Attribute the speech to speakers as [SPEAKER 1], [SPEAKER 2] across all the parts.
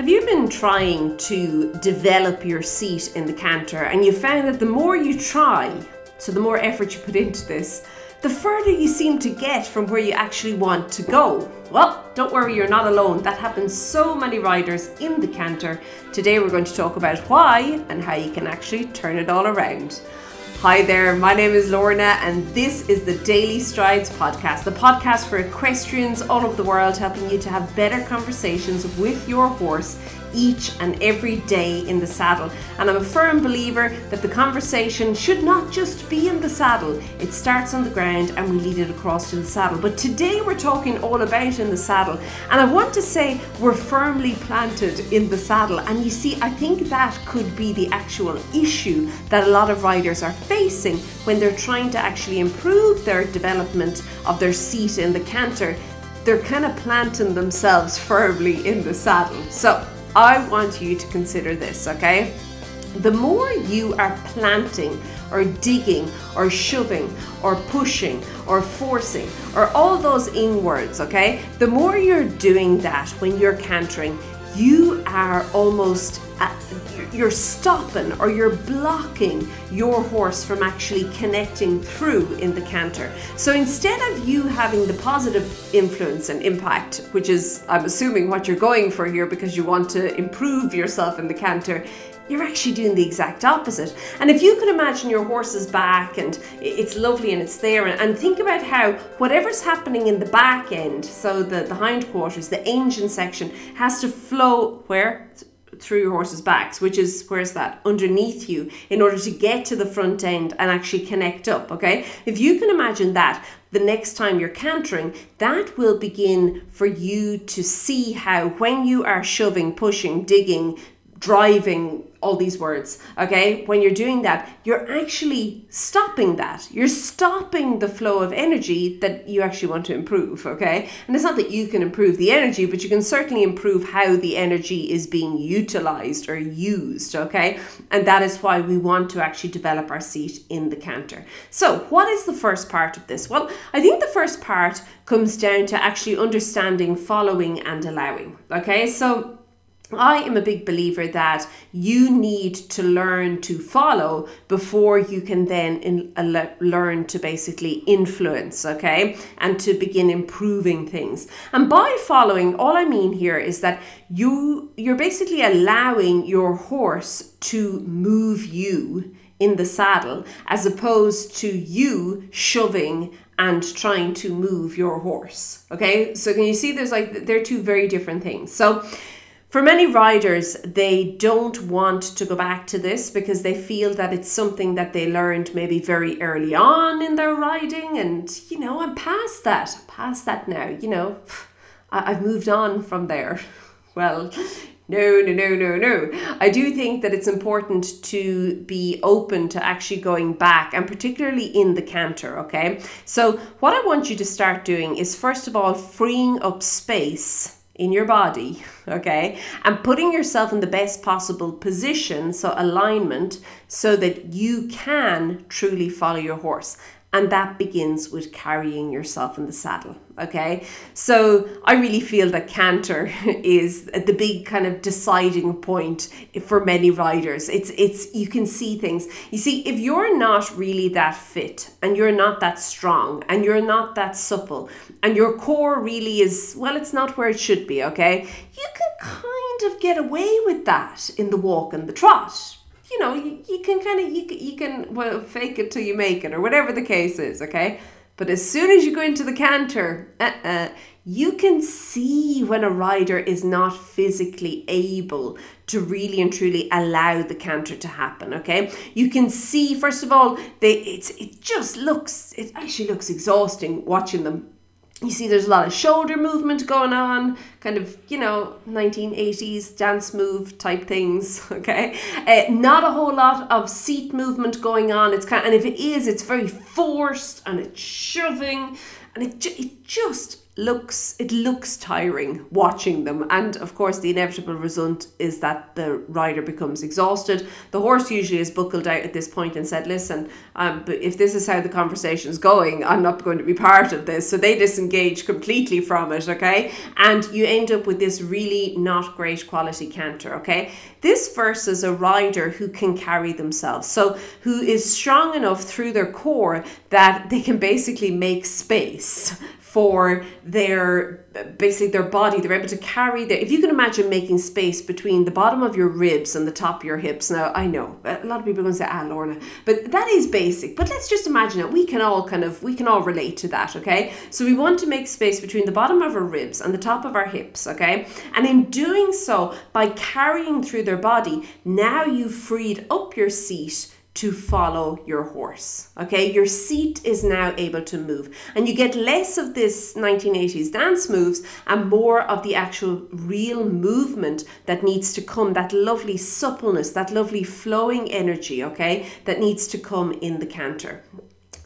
[SPEAKER 1] Have you been trying to develop your seat in the canter and you found that the more you try, so the more effort you put into this, the further you seem to get from where you actually want to go? Well, don't worry, you're not alone. That happens so many riders in the canter. Today we're going to talk about why and how you can actually turn it all around. Hi there, my name is Lorna, and this is the Daily Strides podcast, the podcast for equestrians all over the world, helping you to have better conversations with your horse each and every day in the saddle. And I'm a firm believer that the conversation should not just be in the saddle, it starts on the ground and we lead it across to the saddle. But today we're talking all about in the saddle, and I want to say we're firmly planted in the saddle. And you see, I think that could be the actual issue that a lot of riders are facing when they're trying to actually improve their development of their seat in the canter. They're kind of planting themselves firmly in the saddle. So, I want you to consider this, okay? The more you are planting or digging or shoving or pushing or forcing or all those in words, okay? The more you're doing that when you're cantering, you are almost you're stopping or you're blocking your horse from actually connecting through in the canter. So instead of you having the positive influence and impact, which is I'm assuming what you're going for here because you want to improve yourself in the canter, you're actually doing the exact opposite. And if you can imagine your horse's back and it's lovely and it's there, and, think about how whatever's happening in the back end, so the, the hindquarters, the engine section, has to flow where? Through your horse's backs, which is where's that? Underneath you, in order to get to the front end and actually connect up. Okay, if you can imagine that, the next time you're cantering, that will begin for you to see how when you are shoving, pushing, digging, driving all these words okay? When you're doing that you're actually stopping that. You're stopping the flow of energy that you actually want to improve okay? And it's not that you can improve the energy but you can certainly improve how the energy is being utilized or used okay? And that is why we want to actually develop our seat in the canter. So what is the first part of this? Well i think the first part comes down to actually understanding following and allowing okay? So I am a big believer that you need to learn to follow before you can then in, uh, learn to basically influence, okay, and to begin improving things. And by following, all I mean here is that you you're basically allowing your horse to move you in the saddle as opposed to you shoving and trying to move your horse. Okay? So can you see there's like they're two very different things. So for many riders, they don't want to go back to this because they feel that it's something that they learned maybe very early on in their riding. And, you know, I'm past that, past that now. You know, I've moved on from there. Well, no, no, no, no, no. I do think that it's important to be open to actually going back and particularly in the canter, okay? So, what I want you to start doing is first of all freeing up space in your body, okay? And putting yourself in the best possible position, so alignment, so that you can truly follow your horse. And that begins with carrying yourself in the saddle. Okay. So I really feel that canter is the big kind of deciding point for many riders. It's, it's, you can see things. You see, if you're not really that fit and you're not that strong and you're not that supple and your core really is, well, it's not where it should be. Okay. You can kind of get away with that in the walk and the trot you know, you, you can kind of you you can well fake it till you make it or whatever the case is, okay? But as soon as you go into the canter, uh-uh, you can see when a rider is not physically able to really and truly allow the canter to happen. Okay, you can see first of all they it's it just looks it actually looks exhausting watching them you see there's a lot of shoulder movement going on kind of you know 1980s dance move type things okay? Uh, not a whole lot of seat movement going on. It's kind of, and if it is it's very forced and it's shoving and it, it just looks it looks tiring watching them. And of course the inevitable result is that the rider becomes exhausted. The horse usually is buckled out at this point and said listen um, but if this is how the conversation's going i'm not going to be part of this. So they disengage completely from it okay? And you end up with this really not great quality canter okay? This versus a rider who can carry themselves. So who is strong enough through their core that they can basically make space for their basically their body. They're able to carry their if you can imagine making space between the bottom of your ribs and the top of your hips. Now i know a lot of people are going to say ah lorna but that is basic. But let's just imagine it. We can all kind of we can all relate to that okay? So we want to make space between the bottom of our ribs and the top of our hips okay? And in doing so by carrying through their body now you've freed up your seat to follow your horse. Okay, your seat is now able to move, and you get less of this 1980s dance moves and more of the actual real movement that needs to come that lovely suppleness, that lovely flowing energy, okay, that needs to come in the canter.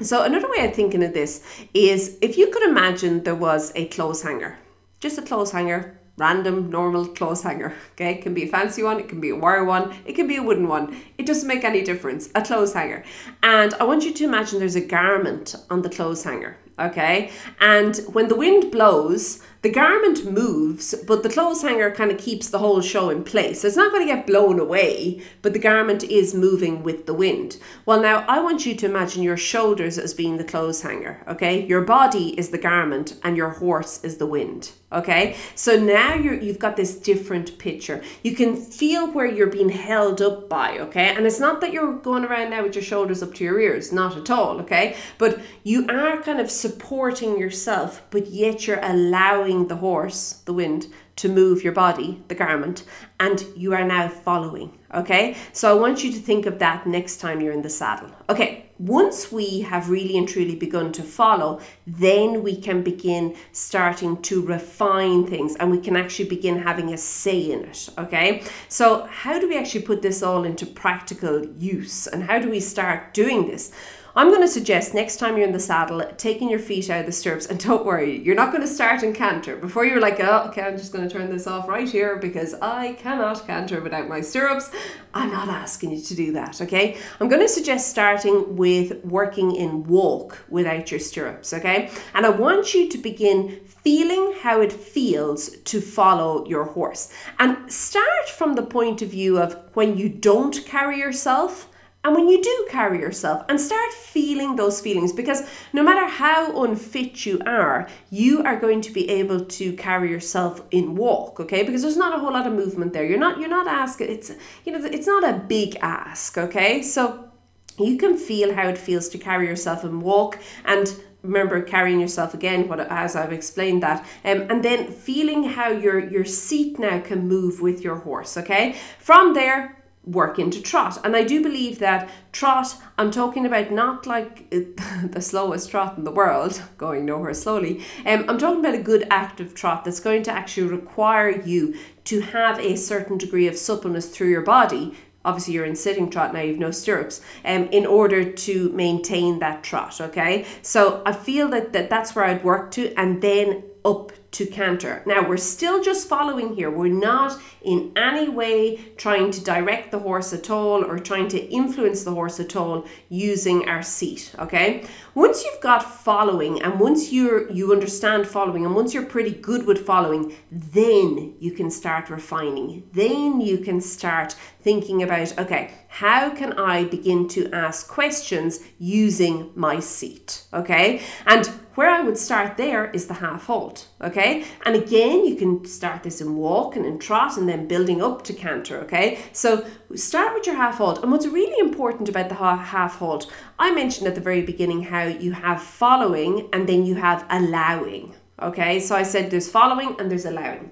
[SPEAKER 1] So, another way of thinking of this is if you could imagine there was a clothes hanger, just a clothes hanger random normal clothes hanger okay? It can be a fancy one it can be a wire one it can be a wooden one. It doesn't make any difference a clothes hanger. And i want you to imagine there's a garment on the clothes hanger okay? And when the wind blows the garment moves, but the clothes hanger kind of keeps the whole show in place. It's not going to get blown away, but the garment is moving with the wind. Well, now I want you to imagine your shoulders as being the clothes hanger, okay? Your body is the garment and your horse is the wind, okay? So now you're, you've got this different picture. You can feel where you're being held up by, okay? And it's not that you're going around now with your shoulders up to your ears, not at all, okay? But you are kind of supporting yourself, but yet you're allowing allowing the horse, the wind, to move your body, the garment, and you are now following. Okay, so I want you to think of that next time you're in the saddle. Okay, once we have really and truly begun to follow, then we can begin starting to refine things and we can actually begin having a say in it. Okay, so how do we actually put this all into practical use and how do we start doing this? I'm going to suggest next time you're in the saddle, taking your feet out of the stirrups, and don't worry, you're not going to start in canter. Before you're like, oh, okay, I'm just going to turn this off right here because I cannot canter without my stirrups. I'm not asking you to do that, okay? I'm going to suggest starting with working in walk without your stirrups, okay? And I want you to begin feeling how it feels to follow your horse. And start from the point of view of when you don't carry yourself and when you do carry yourself and start feeling those feelings, because no matter how unfit you are, you are going to be able to carry yourself in walk, okay? Because there's not a whole lot of movement there. You're not you're not asking it's you know it's not a big ask, okay? So you can feel how it feels to carry yourself and walk and remember carrying yourself again what as I've explained that um, and then feeling how your your seat now can move with your horse okay from there work into trot. And I do believe that trot, I'm talking about not like the slowest trot in the world, going nowhere slowly. Um, I'm talking about a good active trot that's going to actually require you to have a certain degree of suppleness through your body. Obviously, you're in sitting trot now, you've no stirrups, um, in order to maintain that trot, okay? So I feel that, that that's where I'd work to, and then up to canter. Now we're still just following here. We're not in any way trying to direct the horse at all or trying to influence the horse at all using our seat, okay? Once you've got following and once you're you understand following and once you're pretty good with following, then you can start refining. Then you can start thinking about, okay, how can I begin to ask questions using my seat, okay? And where I would start there is the half halt, okay? And again, you can start this in walk and in trot and then building up to canter, okay? So start with your half halt. And what's really important about the half halt, I mentioned at the very beginning how you have following and then you have allowing, okay? So I said there's following and there's allowing.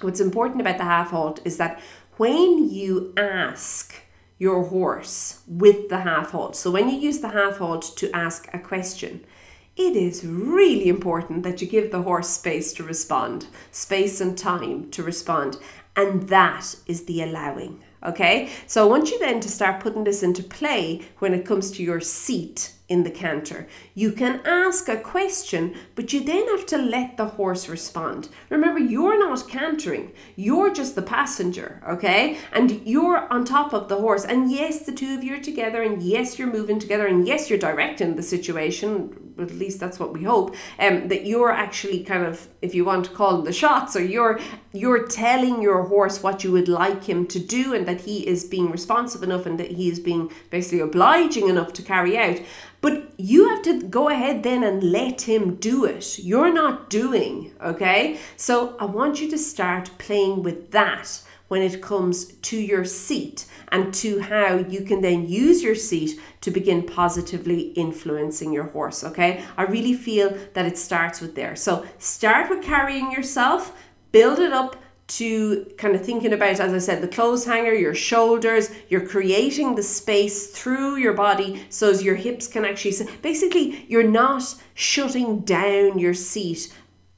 [SPEAKER 1] What's important about the half halt is that when you ask your horse with the half halt, so when you use the half halt to ask a question, it is really important that you give the horse space to respond, space and time to respond. And that is the allowing. Okay, so I want you then to start putting this into play when it comes to your seat in the canter. You can ask a question, but you then have to let the horse respond. Remember, you're not cantering, you're just the passenger, okay? And you're on top of the horse. And yes, the two of you are together, and yes, you're moving together, and yes, you're directing the situation. At least that's what we hope. Um, that you're actually kind of, if you want to call the shots, or you're you're telling your horse what you would like him to do, and that he is being responsive enough, and that he is being basically obliging enough to carry out. But you have to go ahead then and let him do it. You're not doing, okay? So I want you to start playing with that when it comes to your seat and to how you can then use your seat to begin positively influencing your horse, okay? I really feel that it starts with there. So start with carrying yourself, build it up to kind of thinking about, as I said, the clothes hanger, your shoulders, you're creating the space through your body so as your hips can actually, basically, you're not shutting down your seat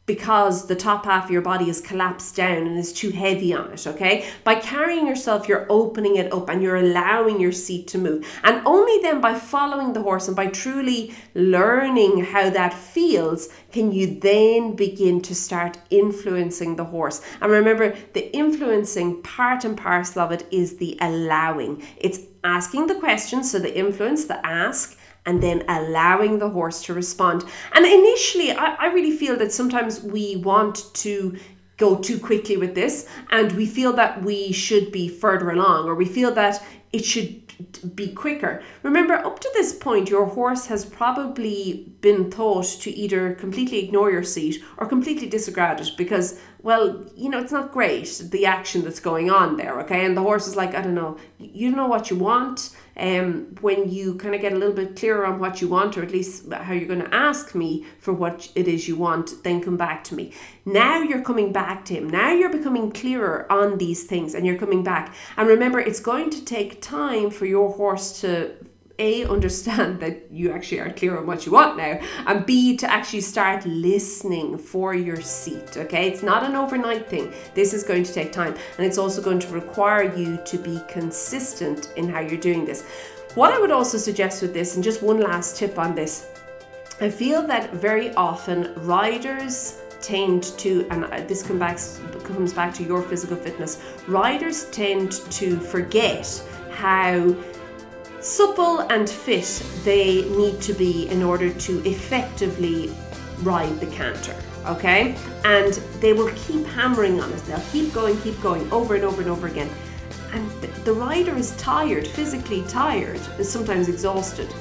[SPEAKER 1] because the top half of your body is collapsed down and is too heavy on it, okay? By carrying yourself, you're opening it up and you're allowing your seat to move. And only then by following the horse and by truly learning how that feels can you then begin to start influencing the horse. And remember, the influencing part and parcel of it is the allowing. It's asking the questions, so the influence, the ask, and then allowing the horse to respond. And initially, I, I really feel that sometimes we want to go too quickly with this and we feel that we should be further along or we feel that it should be quicker. Remember, up to this point, your horse has probably been taught to either completely ignore your seat or completely disregard it because, well, you know, it's not great the action that's going on there, okay? And the horse is like, I don't know, you know what you want um, when you kind of get a little bit clearer on what you want, or at least how you're going to ask me for what it is you want, then come back to me. Now you're coming back to him. Now you're becoming clearer on these things and you're coming back. And remember, it's going to take time for your horse to a understand that you actually are clear on what you want now and b to actually start listening for your seat okay? It's not an overnight thing. This is going to take time and it's also going to require you to be consistent in how you're doing this. What i would also suggest with this and just one last tip on this i feel that very often riders tend to and uh, this comes back comes back to your physical fitness riders tend to forget how supple and fit they need to be in order to effectively ride the canter okay? And they will keep hammering on it they'll keep going keep going over and over and over again. And the rider is tired physically tired sometimes exhausted.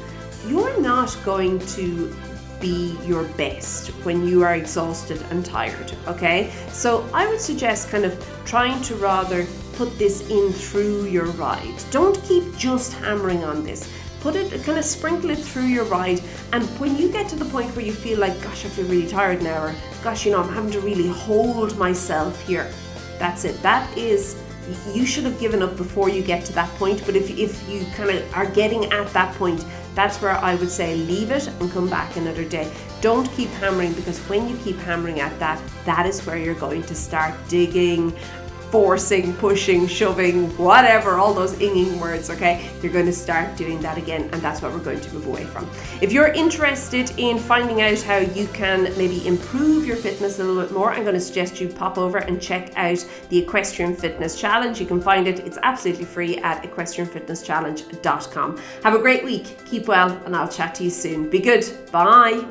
[SPEAKER 1] You're not going to be your best when you are exhausted and tired okay? So i would suggest kind of trying to rather put this in through your ride. Don't keep just hammering on this. Put it, kind of sprinkle it through your ride. And when you get to the point where you feel like, gosh, I feel really tired now, or gosh, you know, I'm having to really hold myself here, that's it. That is you should have given up before you get to that point. But if, if you kind of are getting at that point, that's where I would say leave it and come back another day. Don't keep hammering because when you keep hammering at that, that is where you're going to start digging forcing, pushing, shoving, whatever, all those inging words, okay? You're going to start doing that again, and that's what we're going to move away from. If you're interested in finding out how you can maybe improve your fitness a little bit more, I'm going to suggest you pop over and check out the Equestrian Fitness Challenge. You can find it, it's absolutely free at equestrianfitnesschallenge.com. Have a great week, keep well, and I'll chat to you soon. Be good. Bye.